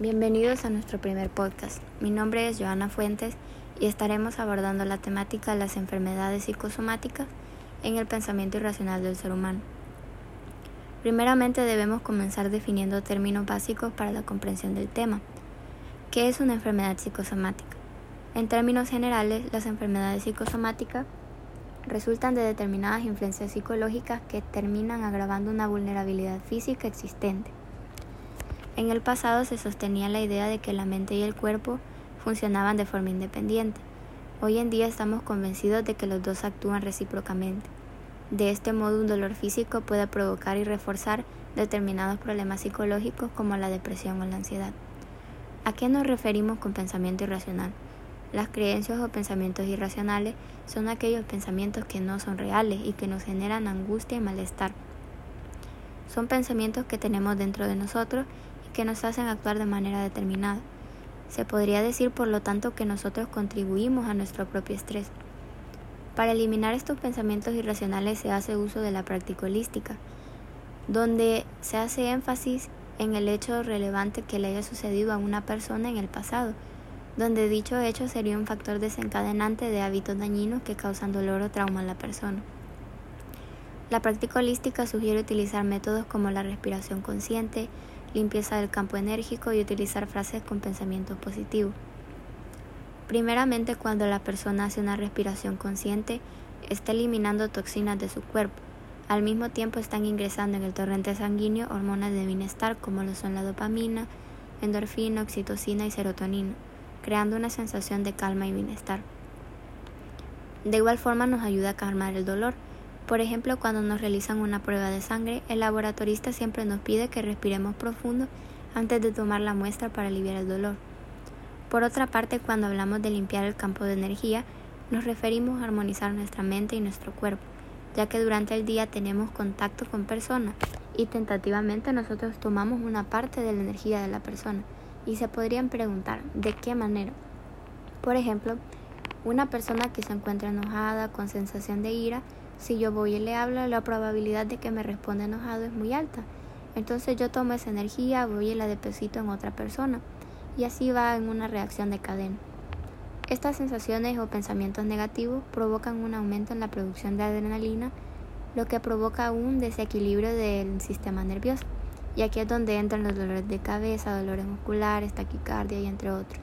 Bienvenidos a nuestro primer podcast. Mi nombre es Joana Fuentes y estaremos abordando la temática de las enfermedades psicosomáticas en el pensamiento irracional del ser humano. Primeramente debemos comenzar definiendo términos básicos para la comprensión del tema. ¿Qué es una enfermedad psicosomática? En términos generales, las enfermedades psicosomáticas resultan de determinadas influencias psicológicas que terminan agravando una vulnerabilidad física existente. En el pasado se sostenía la idea de que la mente y el cuerpo funcionaban de forma independiente. Hoy en día estamos convencidos de que los dos actúan recíprocamente. De este modo, un dolor físico puede provocar y reforzar determinados problemas psicológicos como la depresión o la ansiedad. ¿A qué nos referimos con pensamiento irracional? Las creencias o pensamientos irracionales son aquellos pensamientos que no son reales y que nos generan angustia y malestar. Son pensamientos que tenemos dentro de nosotros que nos hacen actuar de manera determinada. Se podría decir, por lo tanto, que nosotros contribuimos a nuestro propio estrés. Para eliminar estos pensamientos irracionales se hace uso de la práctica holística, donde se hace énfasis en el hecho relevante que le haya sucedido a una persona en el pasado donde dicho hecho sería un factor desencadenante de hábitos dañinos que causan dolor o trauma a la persona. La práctica holística sugiere utilizar métodos como la respiración consciente, limpieza del campo enérgico y utilizar frases con pensamiento positivo. Primeramente, cuando la persona hace una respiración consciente, está eliminando toxinas de su cuerpo. Al mismo tiempo están ingresando en el torrente sanguíneo hormonas de bienestar como lo son la dopamina, endorfina, oxitocina y serotonina creando una sensación de calma y bienestar. De igual forma nos ayuda a calmar el dolor. Por ejemplo, cuando nos realizan una prueba de sangre, el laboratorista siempre nos pide que respiremos profundo antes de tomar la muestra para aliviar el dolor. Por otra parte, cuando hablamos de limpiar el campo de energía, nos referimos a armonizar nuestra mente y nuestro cuerpo, ya que durante el día tenemos contacto con personas y tentativamente nosotros tomamos una parte de la energía de la persona y se podrían preguntar de qué manera. Por ejemplo, una persona que se encuentra enojada con sensación de ira, si yo voy y le hablo, la probabilidad de que me responda enojado es muy alta. Entonces yo tomo esa energía, voy y la deposito en otra persona y así va en una reacción de cadena. Estas sensaciones o pensamientos negativos provocan un aumento en la producción de adrenalina, lo que provoca un desequilibrio del sistema nervioso. Y aquí es donde entran los dolores de cabeza, dolores musculares, taquicardia y entre otros.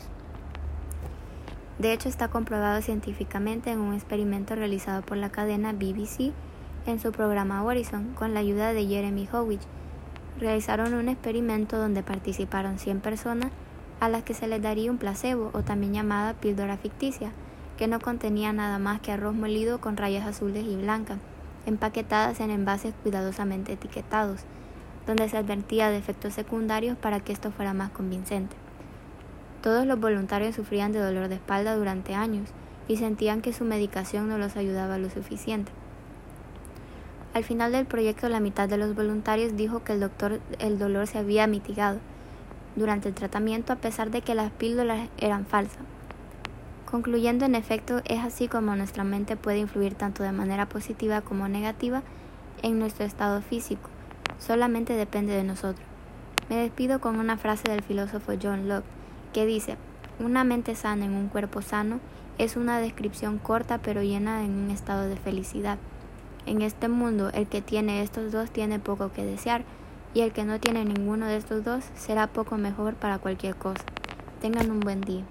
De hecho, está comprobado científicamente en un experimento realizado por la cadena BBC en su programa Horizon con la ayuda de Jeremy Howich. Realizaron un experimento donde participaron 100 personas a las que se les daría un placebo o también llamada píldora ficticia, que no contenía nada más que arroz molido con rayas azules y blancas, empaquetadas en envases cuidadosamente etiquetados donde se advertía de efectos secundarios para que esto fuera más convincente. Todos los voluntarios sufrían de dolor de espalda durante años y sentían que su medicación no los ayudaba lo suficiente. Al final del proyecto, la mitad de los voluntarios dijo que el, doctor, el dolor se había mitigado durante el tratamiento a pesar de que las píldoras eran falsas. Concluyendo, en efecto, es así como nuestra mente puede influir tanto de manera positiva como negativa en nuestro estado físico solamente depende de nosotros. Me despido con una frase del filósofo John Locke que dice, una mente sana en un cuerpo sano es una descripción corta pero llena en un estado de felicidad. En este mundo el que tiene estos dos tiene poco que desear y el que no tiene ninguno de estos dos será poco mejor para cualquier cosa. Tengan un buen día.